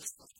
Christmas